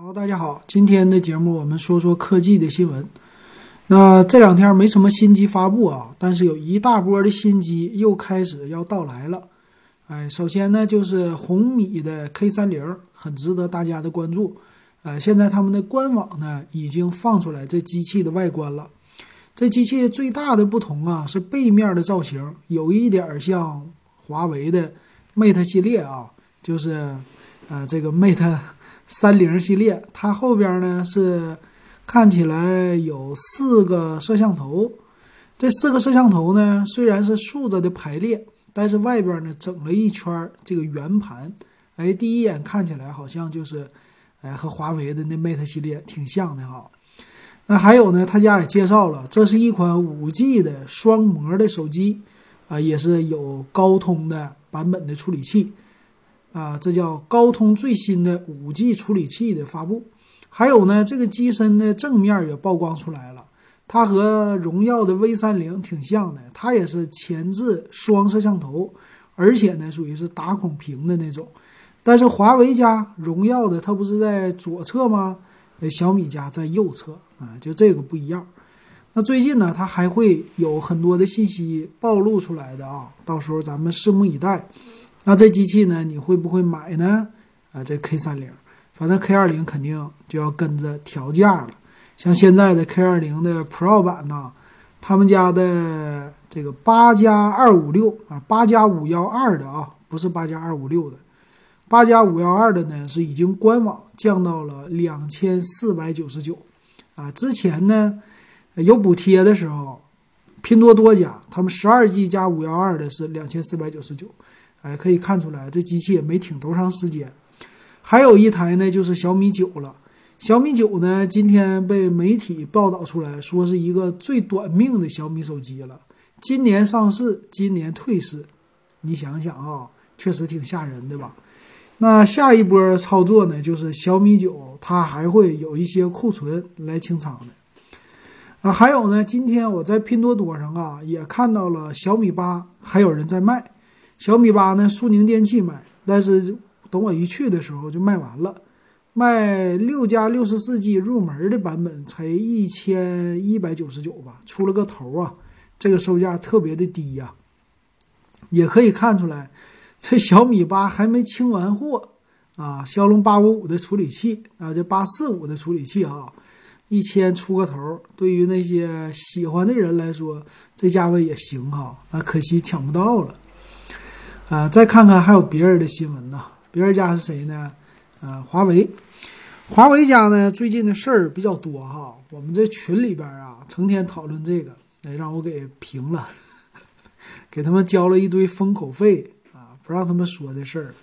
好，大家好，今天的节目我们说说科技的新闻。那这两天没什么新机发布啊，但是有一大波的新机又开始要到来了。哎，首先呢就是红米的 K 三零，很值得大家的关注。呃，现在他们的官网呢已经放出来这机器的外观了。这机器最大的不同啊是背面的造型，有一点像华为的 Mate 系列啊，就是呃这个 Mate。三零系列，它后边呢是看起来有四个摄像头，这四个摄像头呢虽然是竖着的排列，但是外边呢整了一圈这个圆盘，哎，第一眼看起来好像就是，哎，和华为的那 Mate 系列挺像的哈。那还有呢，他家也介绍了，这是一款五 G 的双模的手机，啊，也是有高通的版本的处理器。啊，这叫高通最新的五 G 处理器的发布，还有呢，这个机身的正面也曝光出来了，它和荣耀的 V 三零挺像的，它也是前置双摄像头，而且呢属于是打孔屏的那种。但是华为家荣耀的它不是在左侧吗？小米家在右侧啊，就这个不一样。那最近呢，它还会有很多的信息暴露出来的啊，到时候咱们拭目以待。那这机器呢？你会不会买呢？啊，这 K 三零，反正 K 二零肯定就要跟着调价了。像现在的 K 二零的 Pro 版呢，他们家的这个八加二五六啊，八加五幺二的啊，不是八加二五六的，八加五幺二的呢是已经官网降到了两千四百九十九啊。之前呢有补贴的时候，拼多多家他们十二 G 加五幺二的是两千四百九十九。哎，可以看出来，这机器也没挺多长时间。还有一台呢，就是小米九了。小米九呢，今天被媒体报道出来说是一个最短命的小米手机了。今年上市，今年退市，你想想啊，确实挺吓人的吧？那下一波操作呢，就是小米九它还会有一些库存来清仓的。啊，还有呢，今天我在拼多多上啊，也看到了小米八，还有人在卖。小米八呢？苏宁电器卖，但是等我一去的时候就卖完了。卖六加六十四 G 入门的版本才一千一百九十九吧，出了个头啊！这个售价特别的低呀。也可以看出来，这小米八还没清完货啊。骁龙八五五的处理器啊，这八四五的处理器哈，一千出个头，对于那些喜欢的人来说，这价位也行哈。那可惜抢不到了。啊，再看看还有别人的新闻呢。别人家是谁呢？啊，华为，华为家呢最近的事儿比较多哈。我们这群里边啊，成天讨论这个，哎，让我给平了，给他们交了一堆封口费啊，不让他们说这事儿。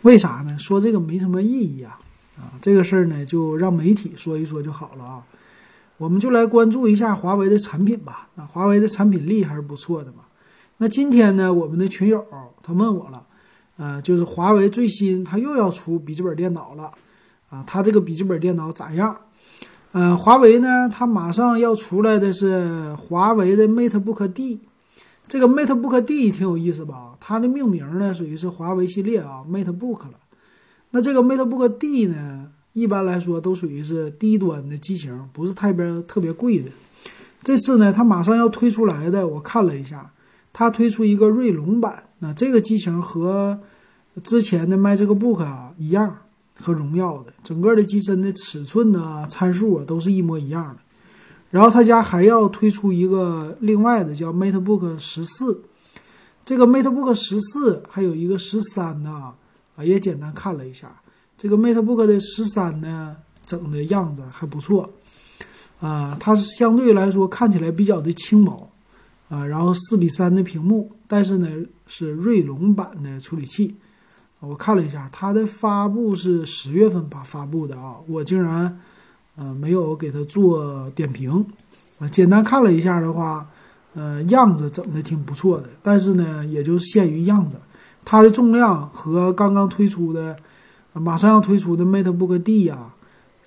为啥呢？说这个没什么意义啊。啊，这个事儿呢，就让媒体说一说就好了啊。我们就来关注一下华为的产品吧。啊，华为的产品力还是不错的嘛。那今天呢，我们的群友他问我了，呃，就是华为最新，他又要出笔记本电脑了，啊，他这个笔记本电脑咋样？呃，华为呢，它马上要出来的是华为的 MateBook D，这个 MateBook D 挺有意思吧？它的命名呢属于是华为系列啊，MateBook 了。那这个 MateBook D 呢，一般来说都属于是低端的机型，不是特别特别贵的。这次呢，它马上要推出来的，我看了一下。它推出一个锐龙版，那这个机型和之前的 MacBook 啊一样，和荣耀的整个的机身的尺寸呢、参数啊都是一模一样的。然后他家还要推出一个另外的叫 MateBook 十四，这个 MateBook 十四还有一个十三呢，啊也简单看了一下，这个 MateBook 的十三呢整的样子还不错，啊，它是相对来说看起来比较的轻薄。啊，然后四比三的屏幕，但是呢是锐龙版的处理器，我看了一下，它的发布是十月份吧发布的啊，我竟然，呃没有给它做点评，我简单看了一下的话，呃样子整的挺不错的，但是呢也就限于样子，它的重量和刚刚推出的，马上要推出的 MateBook D 呀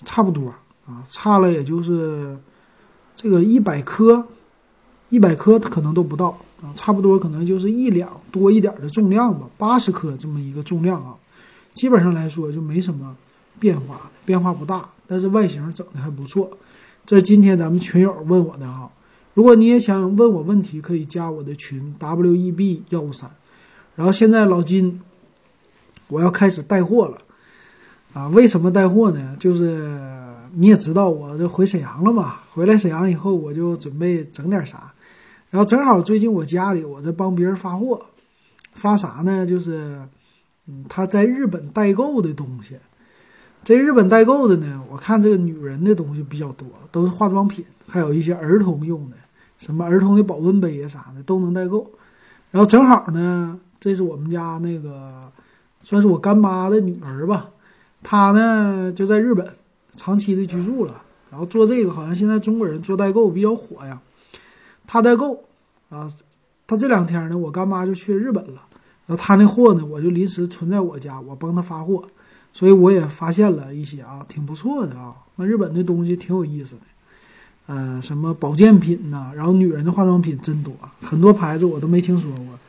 差不多啊，差了也就是这个一百克。一百克可能都不到啊，差不多可能就是一两多一点的重量吧，八十克这么一个重量啊，基本上来说就没什么变化，变化不大，但是外形整的还不错。这今天咱们群友问我的哈，如果你也想问我问题，可以加我的群 W E B 幺五三。然后现在老金，我要开始带货了啊！为什么带货呢？就是你也知道，我这回沈阳了嘛，回来沈阳以后，我就准备整点啥。然后正好最近我家里我在帮别人发货，发啥呢？就是嗯，他在日本代购的东西。这日本代购的呢，我看这个女人的东西比较多，都是化妆品，还有一些儿童用的，什么儿童的保温杯啊啥的都能代购。然后正好呢，这是我们家那个算是我干妈的女儿吧，她呢就在日本长期的居住了，然后做这个好像现在中国人做代购比较火呀。他代购啊，他这两天呢，我干妈就去日本了，然后她那货呢，我就临时存在我家，我帮他发货。所以我也发现了一些啊，挺不错的啊。那日本的东西挺有意思的，呃，什么保健品呐，然后女人的化妆品真多，很多牌子我都没听说过。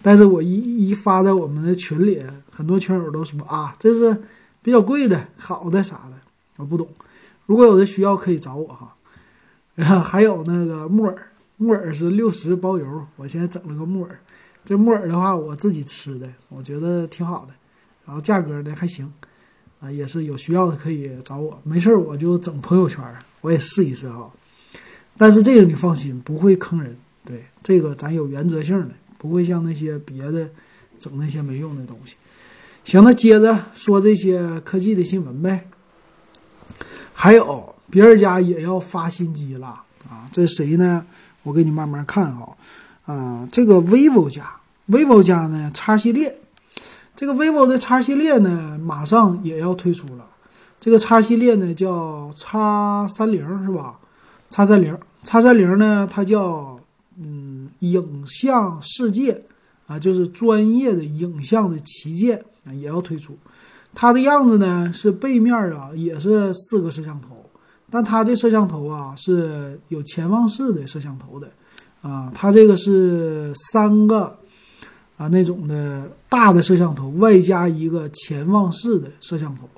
但是我一一发在我们的群里，很多群友都说啊，这是比较贵的、好的啥的，我不懂。如果有的需要可以找我哈。然后还有那个木耳，木耳是六十包邮，我现在整了个木耳。这木耳的话，我自己吃的，我觉得挺好的，然后价格呢还行。啊，也是有需要的可以找我，没事我就整朋友圈，我也试一试哈。但是这个你放心，不会坑人，对这个咱有原则性的，不会像那些别的整那些没用的东西。行，那接着说这些科技的新闻呗。还有别人家也要发新机了啊，这谁呢？我给你慢慢看哈。啊，这个 vivo 家，vivo 家呢，X 系列。这个 vivo 的 X 系列呢，马上也要推出了。这个 X 系列呢叫 X 三零是吧？X 三零，X 三零呢，它叫嗯影像世界啊，就是专业的影像的旗舰，也要推出。它的样子呢是背面啊，也是四个摄像头，但它这摄像头啊是有潜望式的摄像头的啊，它这个是三个。啊，那种的大的摄像头，外加一个潜望式的摄像头。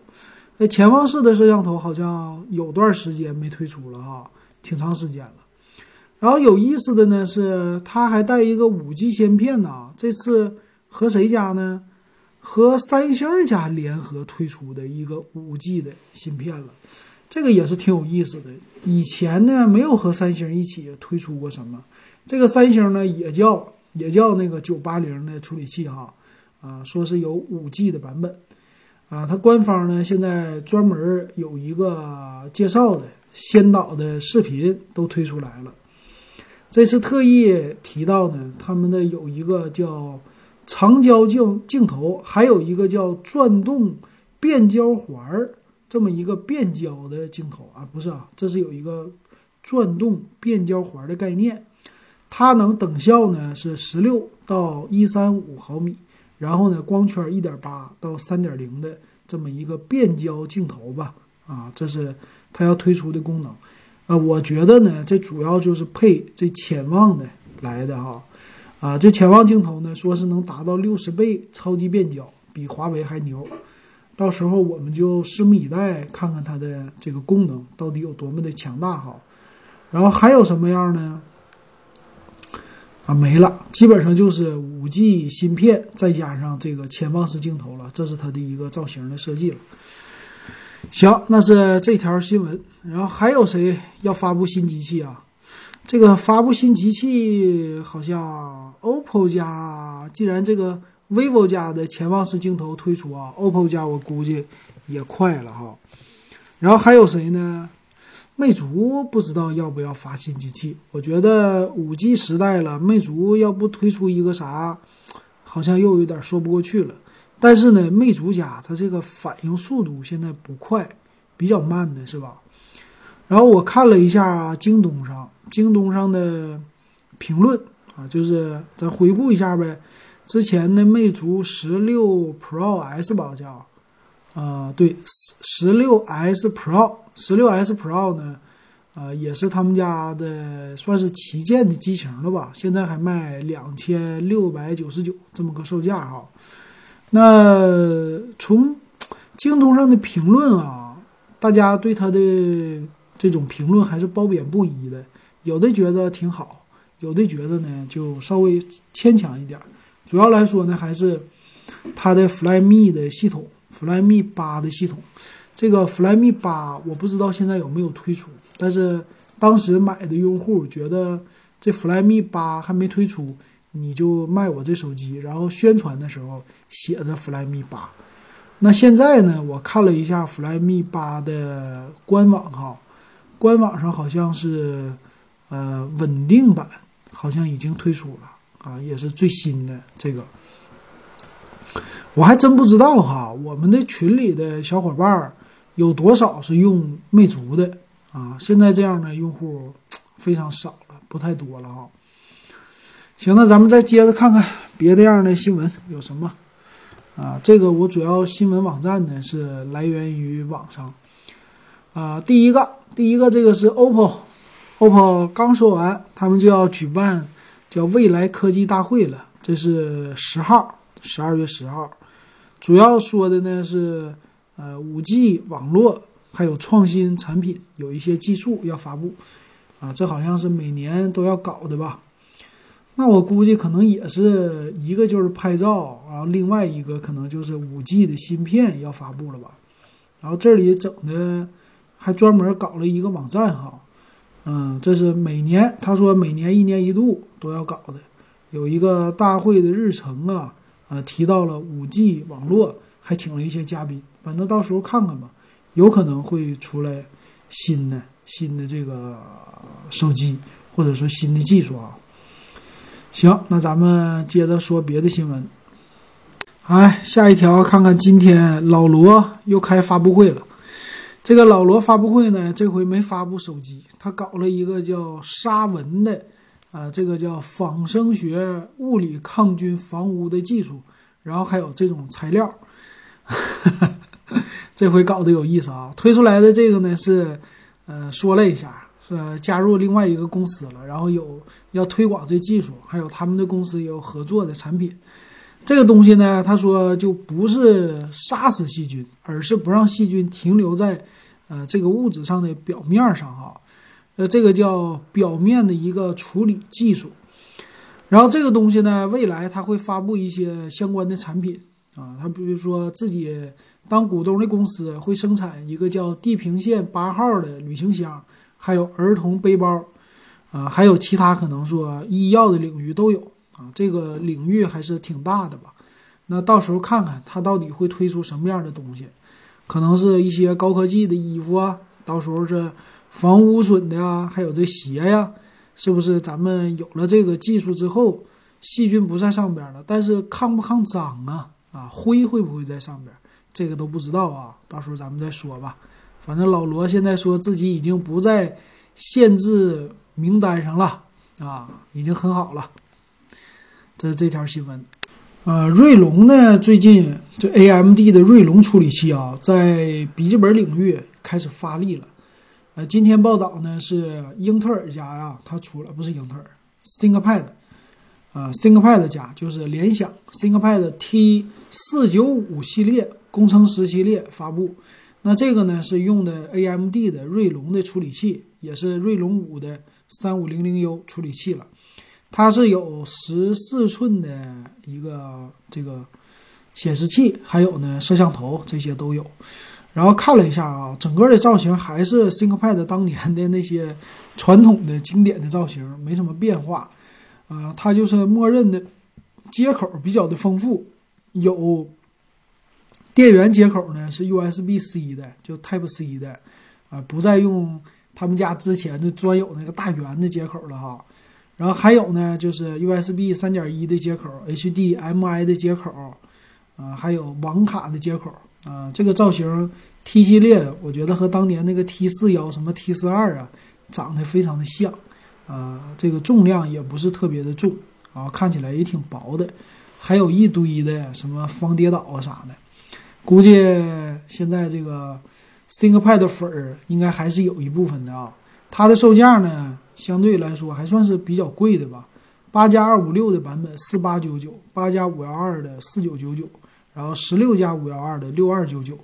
那潜望式的摄像头好像有段时间没推出了啊，挺长时间了。然后有意思的呢是，它还带一个五 G 芯片呢。这次和谁家呢？和三星家联合推出的一个五 G 的芯片了。这个也是挺有意思的。以前呢没有和三星一起推出过什么。这个三星呢也叫。也叫那个九八零的处理器哈，啊，说是有五 G 的版本，啊，它官方呢现在专门有一个介绍的先导的视频都推出来了。这次特意提到呢，他们的有一个叫长焦镜镜头，还有一个叫转动变焦环儿这么一个变焦的镜头啊，不是啊，这是有一个转动变焦环的概念。它能等效呢是十六到一三五毫米，然后呢光圈一点八到三点零的这么一个变焦镜头吧，啊，这是它要推出的功能，啊，我觉得呢这主要就是配这潜望的来的哈，啊，这潜望镜头呢说是能达到六十倍超级变焦，比华为还牛，到时候我们就拭目以待，看看它的这个功能到底有多么的强大哈，然后还有什么样呢？啊，没了，基本上就是五 G 芯片再加上这个潜望式镜头了，这是它的一个造型的设计了。行，那是这条新闻。然后还有谁要发布新机器啊？这个发布新机器好像 OPPO 家，既然这个 vivo 家的潜望式镜头推出啊，OPPO 家我估计也快了哈。然后还有谁呢？魅族不知道要不要发新机器？我觉得五 G 时代了，魅族要不推出一个啥，好像又有点说不过去了。但是呢，魅族家它这个反应速度现在不快，比较慢的是吧？然后我看了一下京东上，京东上的评论啊，就是咱回顾一下呗。之前的魅族十六 Pro S 吧叫，啊对，十十六 S Pro。十六 S Pro 呢，呃，也是他们家的算是旗舰的机型了吧？现在还卖两千六百九十九这么个售价哈。那从京东上的评论啊，大家对它的这种评论还是褒贬不一的，有的觉得挺好，有的觉得呢就稍微牵强一点儿。主要来说呢，还是它的 Flyme 的系统，Flyme 八的系统。这个 Flyme 八我不知道现在有没有推出，但是当时买的用户觉得这 Flyme 八还没推出，你就卖我这手机，然后宣传的时候写着 Flyme 八。那现在呢，我看了一下 Flyme 八的官网哈，官网上好像是呃稳定版，好像已经推出了啊，也是最新的这个。我还真不知道哈，我们的群里的小伙伴儿。有多少是用魅族的啊？现在这样的用户非常少了，不太多了啊。行，那咱们再接着看看别的样的新闻有什么啊？这个我主要新闻网站呢是来源于网上啊。第一个，第一个这个是 OPPO，OPPO 刚说完，他们就要举办叫未来科技大会了，这是十号，十二月十号，主要说的呢是。呃，五 G 网络还有创新产品，有一些技术要发布，啊，这好像是每年都要搞的吧？那我估计可能也是一个就是拍照，然后另外一个可能就是五 G 的芯片要发布了吧？然后这里整的还专门搞了一个网站哈，嗯，这是每年他说每年一年一度都要搞的，有一个大会的日程啊，呃，提到了五 G 网络，还请了一些嘉宾。反正到时候看看吧，有可能会出来新的新的这个手机，或者说新的技术啊。行，那咱们接着说别的新闻。哎，下一条看看今天老罗又开发布会了。这个老罗发布会呢，这回没发布手机，他搞了一个叫沙文的啊，这个叫仿生学物理抗菌防污的技术，然后还有这种材料。这回搞得有意思啊！推出来的这个呢是，呃，说了一下，是加入另外一个公司了，然后有要推广这技术，还有他们的公司也有合作的产品。这个东西呢，他说就不是杀死细菌，而是不让细菌停留在呃这个物质上的表面上哈。呃，这个叫表面的一个处理技术。然后这个东西呢，未来他会发布一些相关的产品啊，他比如说自己。当股东的公司会生产一个叫地平线八号的旅行箱，还有儿童背包，啊，还有其他可能说医药的领域都有啊，这个领域还是挺大的吧。那到时候看看它到底会推出什么样的东西，可能是一些高科技的衣服啊，到时候是防污损的呀，还有这鞋呀，是不是？咱们有了这个技术之后，细菌不在上边了，但是抗不抗脏啊？啊，灰会不会在上边？这个都不知道啊，到时候咱们再说吧。反正老罗现在说自己已经不在限制名单上了啊，已经很好了。这是这条新闻。呃，锐龙呢，最近这 AMD 的锐龙处理器啊，在笔记本领域开始发力了。呃，今天报道呢是英特尔家呀，它出了不是英特尔，ThinkPad，啊，ThinkPad 家就是联想 ThinkPad T 四九五系列。工程师系列发布，那这个呢是用的 AMD 的锐龙的处理器，也是锐龙五的三五零零 U 处理器了。它是有十四寸的一个这个显示器，还有呢摄像头这些都有。然后看了一下啊，整个的造型还是 ThinkPad 当年的那些传统的经典的造型，没什么变化。啊，它就是默认的接口比较的丰富，有。电源接口呢是 USB-C 的，就 Type C 的，啊，不再用他们家之前的专有那个大圆的接口了哈。然后还有呢，就是 USB 三点一的接口，HDMI 的接口，啊，还有网卡的接口，啊，这个造型 T 系列，我觉得和当年那个 T 四幺什么 T 四二啊，长得非常的像，啊，这个重量也不是特别的重，啊，看起来也挺薄的，还有一堆的什么防跌倒啊啥的。估计现在这个 ThinkPad 粉儿应该还是有一部分的啊。它的售价呢，相对来说还算是比较贵的吧。八加二五六的版本四八九九，八加五幺二的四九九九，然后十六加五幺二的六二九九，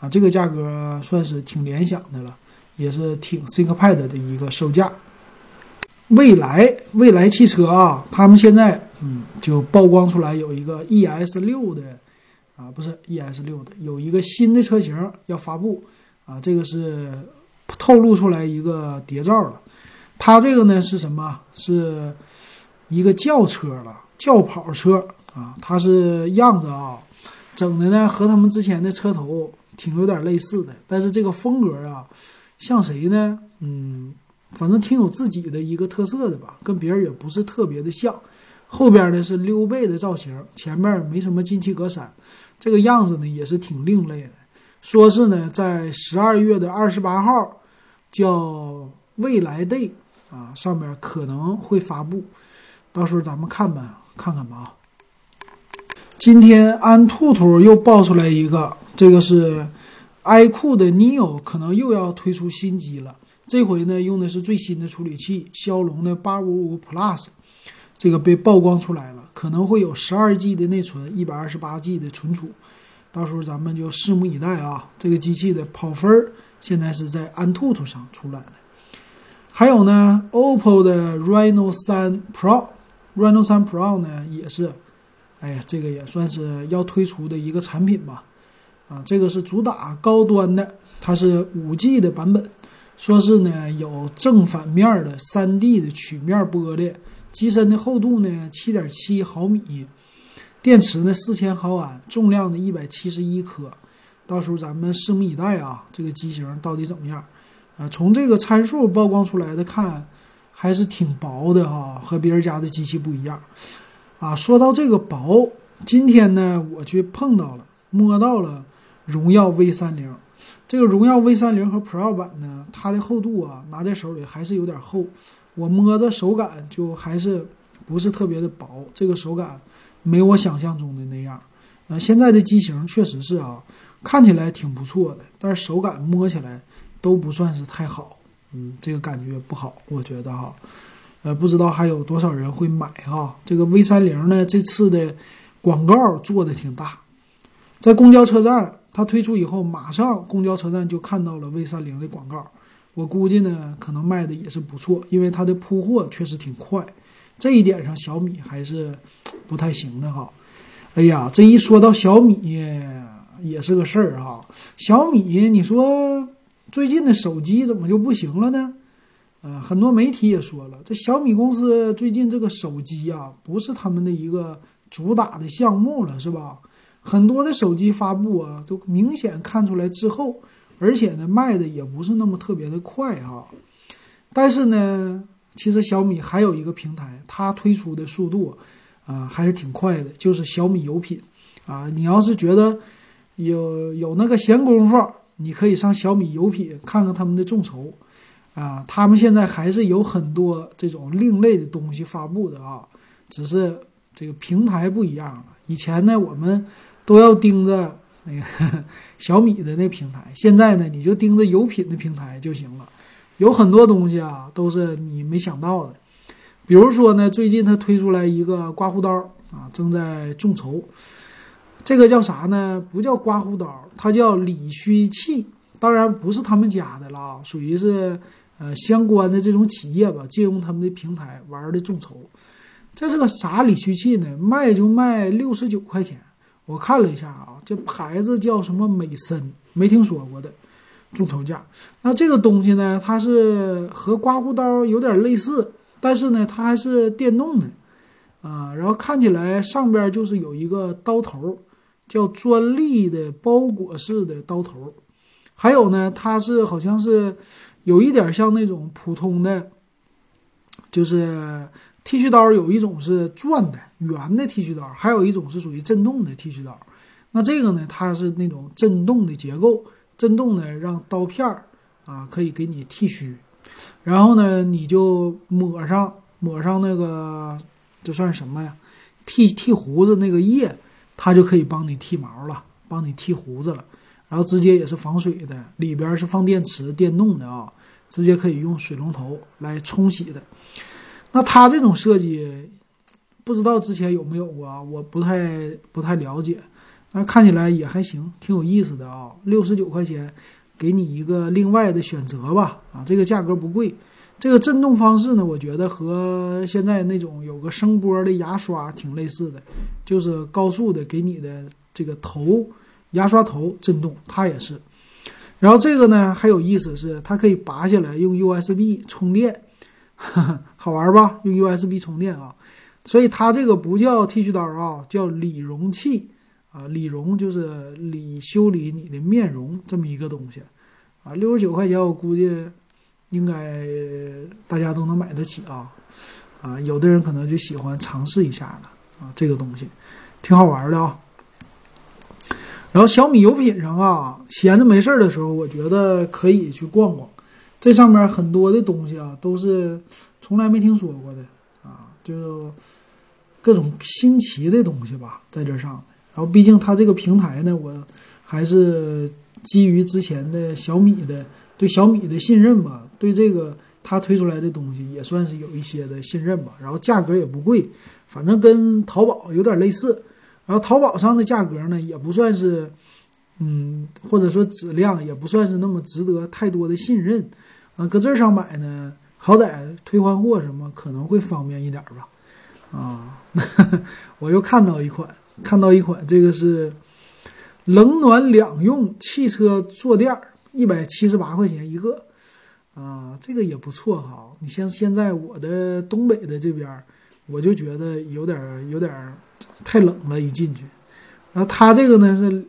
啊，这个价格算是挺联想的了，也是挺 ThinkPad 的一个售价。蔚来，蔚来汽车啊，他们现在嗯就曝光出来有一个 ES 六的啊，不是 ES 六的，有一个新的车型要发布啊，这个是透露出来一个谍照了。它这个呢是什么？是一个轿车了，轿跑车啊，它是样子啊，整的呢和他们之前的车头挺有点类似的，但是这个风格啊，像谁呢？嗯。反正挺有自己的一个特色的吧，跟别人也不是特别的像。后边呢是溜背的造型，前面没什么进气格栅，这个样子呢也是挺另类的。说是呢在十二月的二十八号，叫未来 day 啊，上面可能会发布，到时候咱们看吧，看看吧啊。今天安兔兔又爆出来一个，这个是 iQOO 的 Neo 可能又要推出新机了。这回呢，用的是最新的处理器，骁龙的八五五 Plus，这个被曝光出来了，可能会有十二 G 的内存，一百二十八 G 的存储，到时候咱们就拭目以待啊。这个机器的跑分儿现在是在安兔兔上出来的。还有呢，OPPO 的 Reno 三 Pro，Reno 三 Pro 呢也是，哎呀，这个也算是要推出的一个产品吧。啊，这个是主打高端的，它是五 G 的版本。说是呢，有正反面的三 D 的曲面玻璃，机身的厚度呢七点七毫米，电池呢四千毫安，重量呢一百七十一克。到时候咱们拭目以待啊，这个机型到底怎么样？啊，从这个参数曝光出来的看，还是挺薄的哈，和别人家的机器不一样。啊，说到这个薄，今天呢我去碰到了，摸到了荣耀 V 三零。这个荣耀 V 三零和 Pro 版呢，它的厚度啊，拿在手里还是有点厚。我摸着手感就还是不是特别的薄，这个手感没我想象中的那样。呃，现在的机型确实是啊，看起来挺不错的，但是手感摸起来都不算是太好。嗯，这个感觉不好，我觉得哈。呃，不知道还有多少人会买哈。这个 V 三零呢，这次的广告做的挺大，在公交车站。它推出以后，马上公交车站就看到了 V 三零的广告。我估计呢，可能卖的也是不错，因为它的铺货确实挺快。这一点上，小米还是不太行的哈。哎呀，这一说到小米，也是个事儿哈。小米，你说最近的手机怎么就不行了呢？呃，很多媒体也说了，这小米公司最近这个手机啊，不是他们的一个主打的项目了，是吧？很多的手机发布啊，都明显看出来滞后，而且呢，卖的也不是那么特别的快啊。但是呢，其实小米还有一个平台，它推出的速度啊还是挺快的，就是小米有品啊。你要是觉得有有那个闲工夫，你可以上小米有品看看他们的众筹啊。他们现在还是有很多这种另类的东西发布的啊，只是这个平台不一样了。以前呢，我们都要盯着那个 小米的那平台，现在呢，你就盯着有品的平台就行了。有很多东西啊，都是你没想到的。比如说呢，最近他推出来一个刮胡刀啊，正在众筹。这个叫啥呢？不叫刮胡刀，它叫理须器。当然不是他们家的了，属于是呃相关的这种企业吧，借用他们的平台玩的众筹。这是个啥理须器呢？卖就卖六十九块钱。我看了一下啊，这牌子叫什么美森，没听说过的，众筹价。那这个东西呢，它是和刮胡刀有点类似，但是呢，它还是电动的啊。然后看起来上边就是有一个刀头，叫专利的包裹式的刀头。还有呢，它是好像是有一点像那种普通的，就是。剃须刀有一种是转的圆的剃须刀，还有一种是属于震动的剃须刀。那这个呢，它是那种震动的结构，震动呢让刀片儿啊可以给你剃须，然后呢你就抹上抹上那个这算什么呀？剃剃胡子那个液，它就可以帮你剃毛了，帮你剃胡子了。然后直接也是防水的，里边是放电池电动的啊，直接可以用水龙头来冲洗的。那它这种设计，不知道之前有没有过啊，我不太不太了解。那看起来也还行，挺有意思的啊，六十九块钱，给你一个另外的选择吧，啊，这个价格不贵。这个震动方式呢，我觉得和现在那种有个声波的牙刷挺类似的，就是高速的给你的这个头牙刷头震动，它也是。然后这个呢还有意思是，它可以拔下来用 USB 充电，好玩吧？用 USB 充电啊，所以它这个不叫剃须刀啊，叫理容器啊，理容就是理修理你的面容这么一个东西啊，六十九块钱，我估计。应该大家都能买得起啊，啊，有的人可能就喜欢尝试一下了啊，这个东西挺好玩的啊。然后小米有品上啊，闲着没事儿的时候，我觉得可以去逛逛，这上面很多的东西啊，都是从来没听说过的啊，就各种新奇的东西吧，在这上。然后毕竟它这个平台呢，我还是基于之前的小米的。对小米的信任吧，对这个它推出来的东西也算是有一些的信任吧。然后价格也不贵，反正跟淘宝有点类似。然后淘宝上的价格呢，也不算是，嗯，或者说质量也不算是那么值得太多的信任。啊，搁这上买呢，好歹退换货什么可能会方便一点吧。啊，我又看到一款，看到一款，这个是冷暖两用汽车坐垫儿。一百七十八块钱一个，啊，这个也不错哈。你像现在我的东北的这边，我就觉得有点有点太冷了，一进去。然后它这个呢是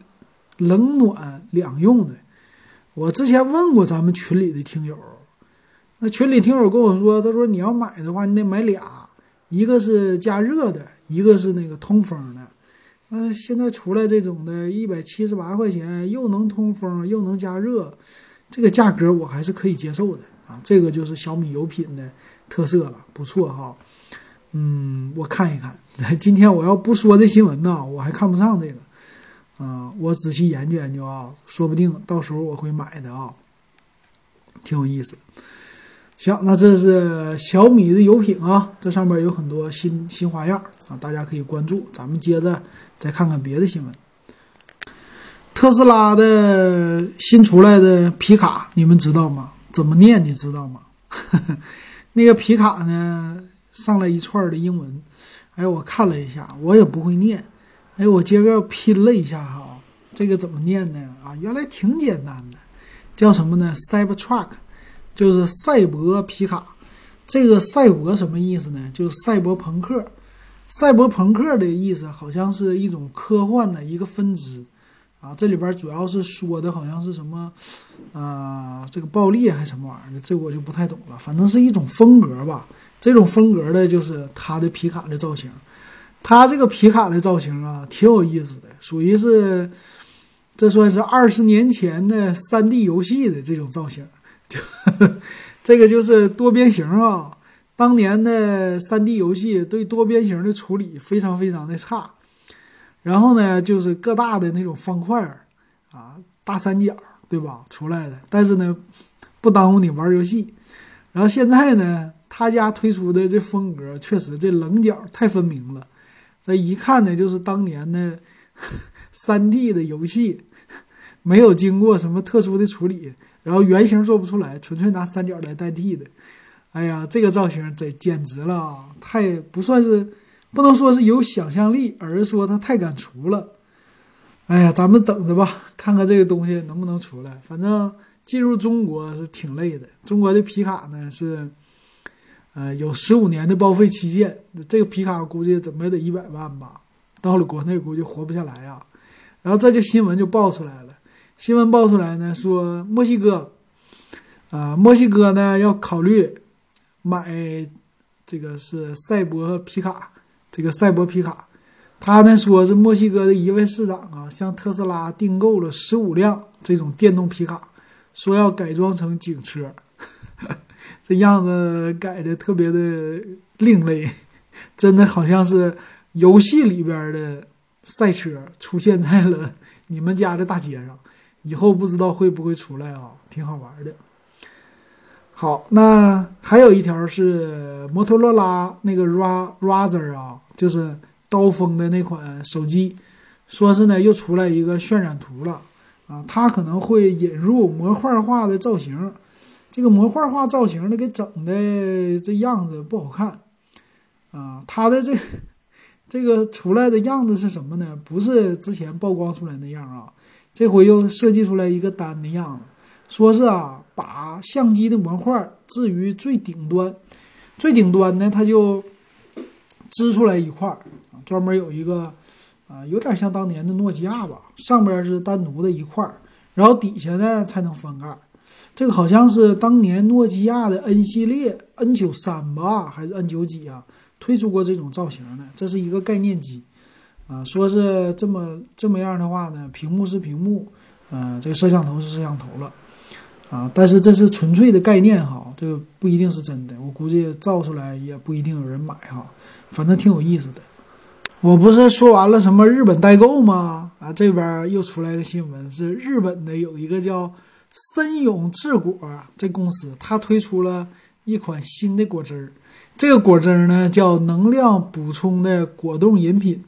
冷暖两用的。我之前问过咱们群里的听友，那群里听友跟我说，他说你要买的话，你得买俩，一个是加热的，一个是那个通风的。那现在出来这种的，一百七十八块钱，又能通风又能加热，这个价格我还是可以接受的啊。这个就是小米有品的特色了，不错哈。嗯，我看一看。今天我要不说这新闻呢，我还看不上这个。啊，我仔细研究研究啊，说不定到时候我会买的啊，挺有意思。行，那这是小米的有品啊，这上面有很多新新花样啊，大家可以关注。咱们接着。再看看别的新闻，特斯拉的新出来的皮卡，你们知道吗？怎么念？你知道吗？那个皮卡呢，上来一串的英文，哎，我看了一下，我也不会念，哎，我接着拼了一下哈，这个怎么念呢？啊，原来挺简单的，叫什么呢？Cybertruck，就是赛博皮卡。这个赛博什么意思呢？就是赛博朋克。赛博朋克的意思好像是一种科幻的一个分支，啊，这里边主要是说的好像是什么，啊，这个暴力还是什么玩意儿的，这我就不太懂了。反正是一种风格吧。这种风格的就是它的皮卡的造型，它这个皮卡的造型啊，挺有意思的，属于是这算是二十年前的三 D 游戏的这种造型，就这个就是多边形啊。当年的 3D 游戏对多边形的处理非常非常的差，然后呢，就是各大的那种方块儿啊、大三角，对吧？出来的，但是呢，不耽误你玩游戏。然后现在呢，他家推出的这风格确实这棱角太分明了，这一看呢，就是当年的 3D 的游戏，没有经过什么特殊的处理，然后原型做不出来，纯粹拿三角来代替的。哎呀，这个造型这简直了，太不算是，不能说是有想象力，而是说它太敢出了。哎呀，咱们等着吧，看看这个东西能不能出来。反正进入中国是挺累的，中国的皮卡呢是，呃，有十五年的报废期限。这个皮卡估计怎么也得一百万吧，到了国内估计活不下来呀。然后这就新闻就爆出来了，新闻爆出来呢说墨西哥，啊，墨西哥呢要考虑。买这个是赛博皮卡，这个赛博皮卡，他呢说是墨西哥的一位市长啊，向特斯拉订购了十五辆这种电动皮卡，说要改装成警车，这样子改的特别的另类，真的好像是游戏里边的赛车出现在了你们家的大街上，以后不知道会不会出来啊，挺好玩的。好，那还有一条是摩托罗拉那个 Ra Razr 啊，就是刀锋的那款手机，说是呢又出来一个渲染图了啊，它可能会引入模块化的造型，这个模块化造型的给整的这样子不好看啊，它的这这个出来的样子是什么呢？不是之前曝光出来那样啊，这回又设计出来一个单的样子，说是啊把相机的模块置于最顶端，最顶端呢它就支出来一块儿，专门有一个。啊，有点像当年的诺基亚吧，上边是单独的一块儿，然后底下呢才能翻盖。这个好像是当年诺基亚的 N 系列 N 九三吧，还是 N 九几啊？推出过这种造型的，这是一个概念机啊。说是这么这么样的话呢，屏幕是屏幕，嗯，这个摄像头是摄像头了啊。但是这是纯粹的概念哈，这个不一定是真的。我估计造出来也不一定有人买哈，反正挺有意思的。我不是说完了什么日本代购吗？啊，这边又出来个新闻，是日本的有一个叫森永制果这公司，它推出了一款新的果汁儿。这个果汁儿呢叫能量补充的果冻饮品，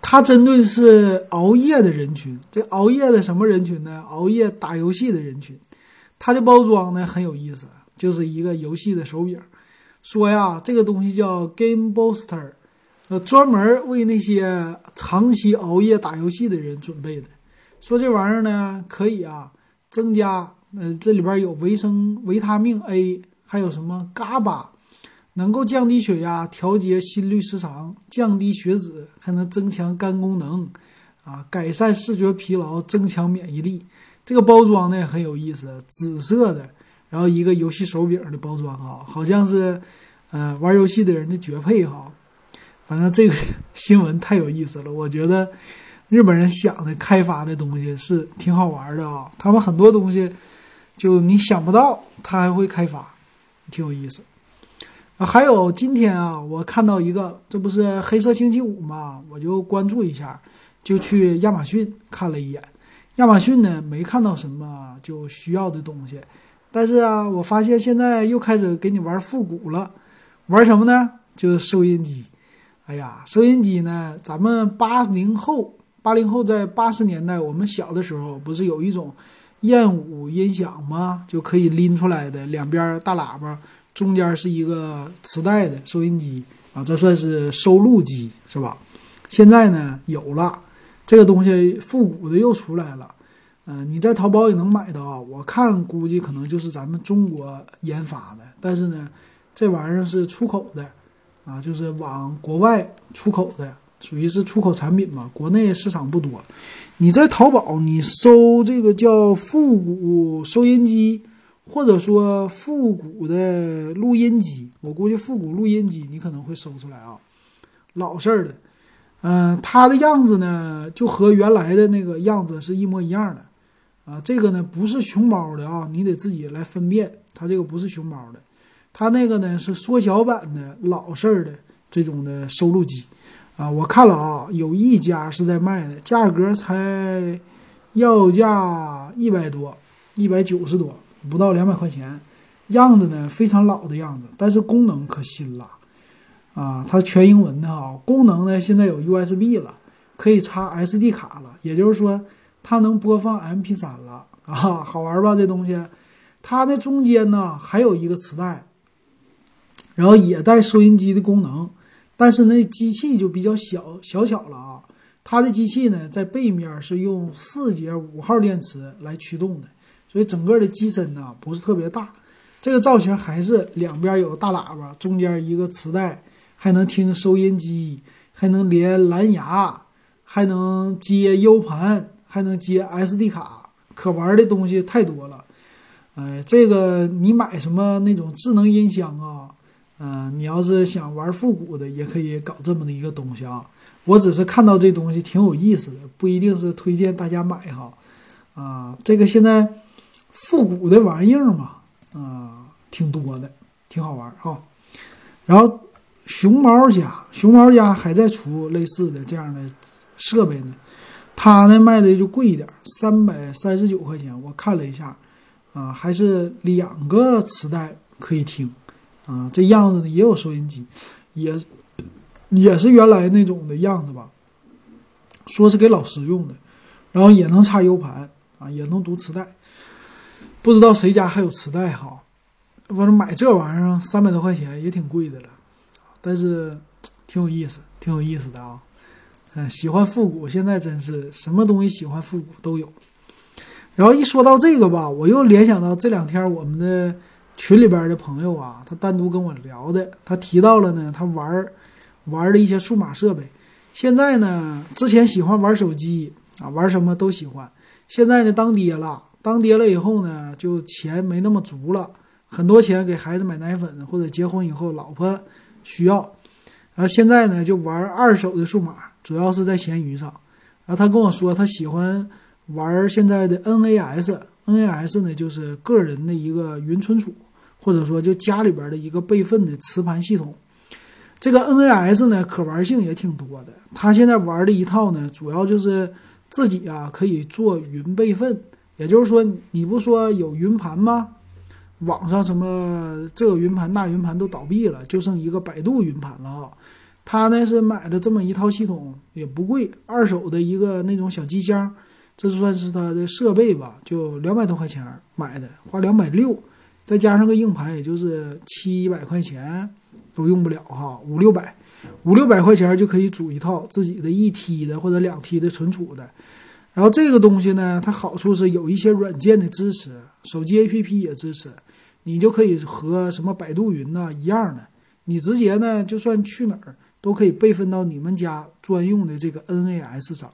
它针对是熬夜的人群。这熬夜的什么人群呢？熬夜打游戏的人群。它的包装呢很有意思，就是一个游戏的手柄。说呀，这个东西叫 Game Booster。呃，专门为那些长期熬夜打游戏的人准备的。说这玩意儿呢，可以啊，增加呃，这里边有维生维他命 A，还有什么伽巴，能够降低血压、调节心律失常、降低血脂，还能增强肝功能，啊，改善视觉疲劳、增强免疫力。这个包装呢很有意思，紫色的，然后一个游戏手柄的包装啊，好像是，呃，玩游戏的人的绝配哈。反正这个新闻太有意思了，我觉得日本人想的开发的东西是挺好玩的啊。他们很多东西就你想不到，他还会开发，挺有意思啊。还有今天啊，我看到一个，这不是黑色星期五嘛，我就关注一下，就去亚马逊看了一眼。亚马逊呢没看到什么就需要的东西，但是啊，我发现现在又开始给你玩复古了，玩什么呢？就是收音机。哎呀，收音机呢？咱们八零后，八零后在八十年代，我们小的时候不是有一种燕舞音响吗？就可以拎出来的，两边大喇叭，中间是一个磁带的收音机啊，这算是收录机是吧？现在呢有了这个东西，复古的又出来了。嗯，你在淘宝也能买到啊。我看估计可能就是咱们中国研发的，但是呢，这玩意儿是出口的。啊，就是往国外出口的，属于是出口产品嘛，国内市场不多。你在淘宝，你搜这个叫复古收音机，或者说复古的录音机，我估计复古录音机你可能会搜出来啊，老式儿的。嗯，它的样子呢，就和原来的那个样子是一模一样的。啊，这个呢不是熊猫的啊，你得自己来分辨，它这个不是熊猫的。它那个呢是缩小版的老式的这种的收录机，啊，我看了啊，有一家是在卖的，价格才要价一百多，一百九十多，不到两百块钱，样子呢非常老的样子，但是功能可新了，啊，它全英文的哈，功能呢现在有 USB 了，可以插 SD 卡了，也就是说它能播放 MP3 了，啊，好玩吧这东西？它的中间呢还有一个磁带。然后也带收音机的功能，但是那机器就比较小小巧了啊。它的机器呢，在背面是用四节五号电池来驱动的，所以整个的机身呢不是特别大。这个造型还是两边有大喇叭，中间一个磁带，还能听收音机，还能连蓝牙，还能接 U 盘，还能接 SD 卡，可玩的东西太多了。哎，这个你买什么那种智能音箱啊？嗯，你要是想玩复古的，也可以搞这么的一个东西啊。我只是看到这东西挺有意思的，不一定是推荐大家买哈。啊，这个现在复古的玩意儿嘛，啊，挺多的，挺好玩哈。然后熊猫家，熊猫家还在出类似的这样的设备呢，它呢卖的就贵一点，三百三十九块钱。我看了一下，啊，还是两个磁带可以听。啊，这样子呢也有收音机，也也是原来那种的样子吧。说是给老师用的，然后也能插 U 盘啊，也能读磁带。不知道谁家还有磁带哈？反正买这玩意儿三百多块钱也挺贵的了，但是 挺有意思，挺有意思的啊。嗯，喜欢复古，现在真是什么东西喜欢复古都有。然后一说到这个吧，我又联想到这两天我们的群里边的朋友啊，他单独跟我聊的，他提到了呢，他玩玩的一些数码设备。现在呢，之前喜欢玩手机啊，玩什么都喜欢。现在呢，当爹了，当爹了以后呢，就钱没那么足了，很多钱给孩子买奶粉，或者结婚以后老婆需要。然后现在呢，就玩二手的数码，主要是在闲鱼上。然后他跟我说，他喜欢玩现在的 NAS，NAS 呢就是个人的一个云存储，或者说就家里边的一个备份的磁盘系统。这个 NAS 呢，可玩性也挺多的。他现在玩的一套呢，主要就是自己啊可以做云备份，也就是说，你不说有云盘吗？网上什么这个云盘那云盘都倒闭了，就剩一个百度云盘了啊。他呢是买了这么一套系统，也不贵，二手的一个那种小机箱，这算是他的设备吧，就两百多块钱买的，花两百六，再加上个硬盘，也就是七百块钱。都用不了哈，五六百，五六百块钱就可以组一套自己的一 T 的或者两 T 的存储的。然后这个东西呢，它好处是有一些软件的支持，手机 APP 也支持，你就可以和什么百度云呐一样的，你直接呢就算去哪儿都可以备份到你们家专用的这个 NAS 上，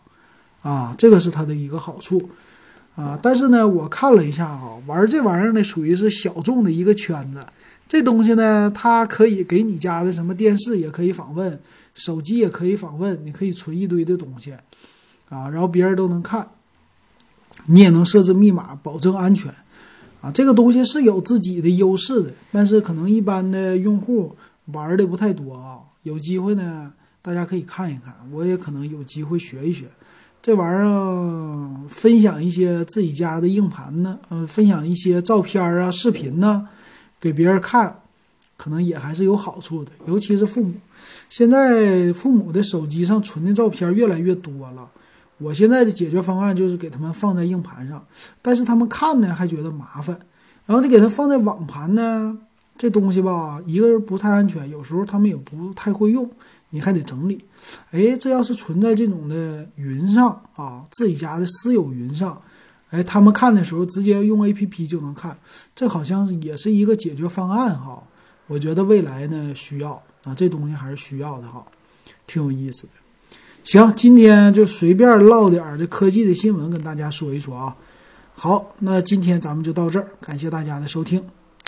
啊，这个是它的一个好处啊。但是呢，我看了一下啊，玩这玩意儿呢属于是小众的一个圈子。这东西呢，它可以给你家的什么电视也可以访问，手机也可以访问，你可以存一堆的东西，啊，然后别人都能看，你也能设置密码保证安全，啊，这个东西是有自己的优势的，但是可能一般的用户玩的不太多啊。有机会呢，大家可以看一看，我也可能有机会学一学这玩意儿，分享一些自己家的硬盘呢，嗯，分享一些照片啊、视频呢。给别人看，可能也还是有好处的，尤其是父母。现在父母的手机上存的照片越来越多了，我现在的解决方案就是给他们放在硬盘上，但是他们看呢还觉得麻烦。然后你给他放在网盘呢，这东西吧，一个是不太安全，有时候他们也不太会用，你还得整理。哎，这要是存在这种的云上啊，自己家的私有云上。哎，他们看的时候直接用 A P P 就能看，这好像也是一个解决方案哈。我觉得未来呢需要啊，这东西还是需要的哈，挺有意思的。行，今天就随便唠点儿这科技的新闻跟大家说一说啊。好，那今天咱们就到这儿，感谢大家的收听。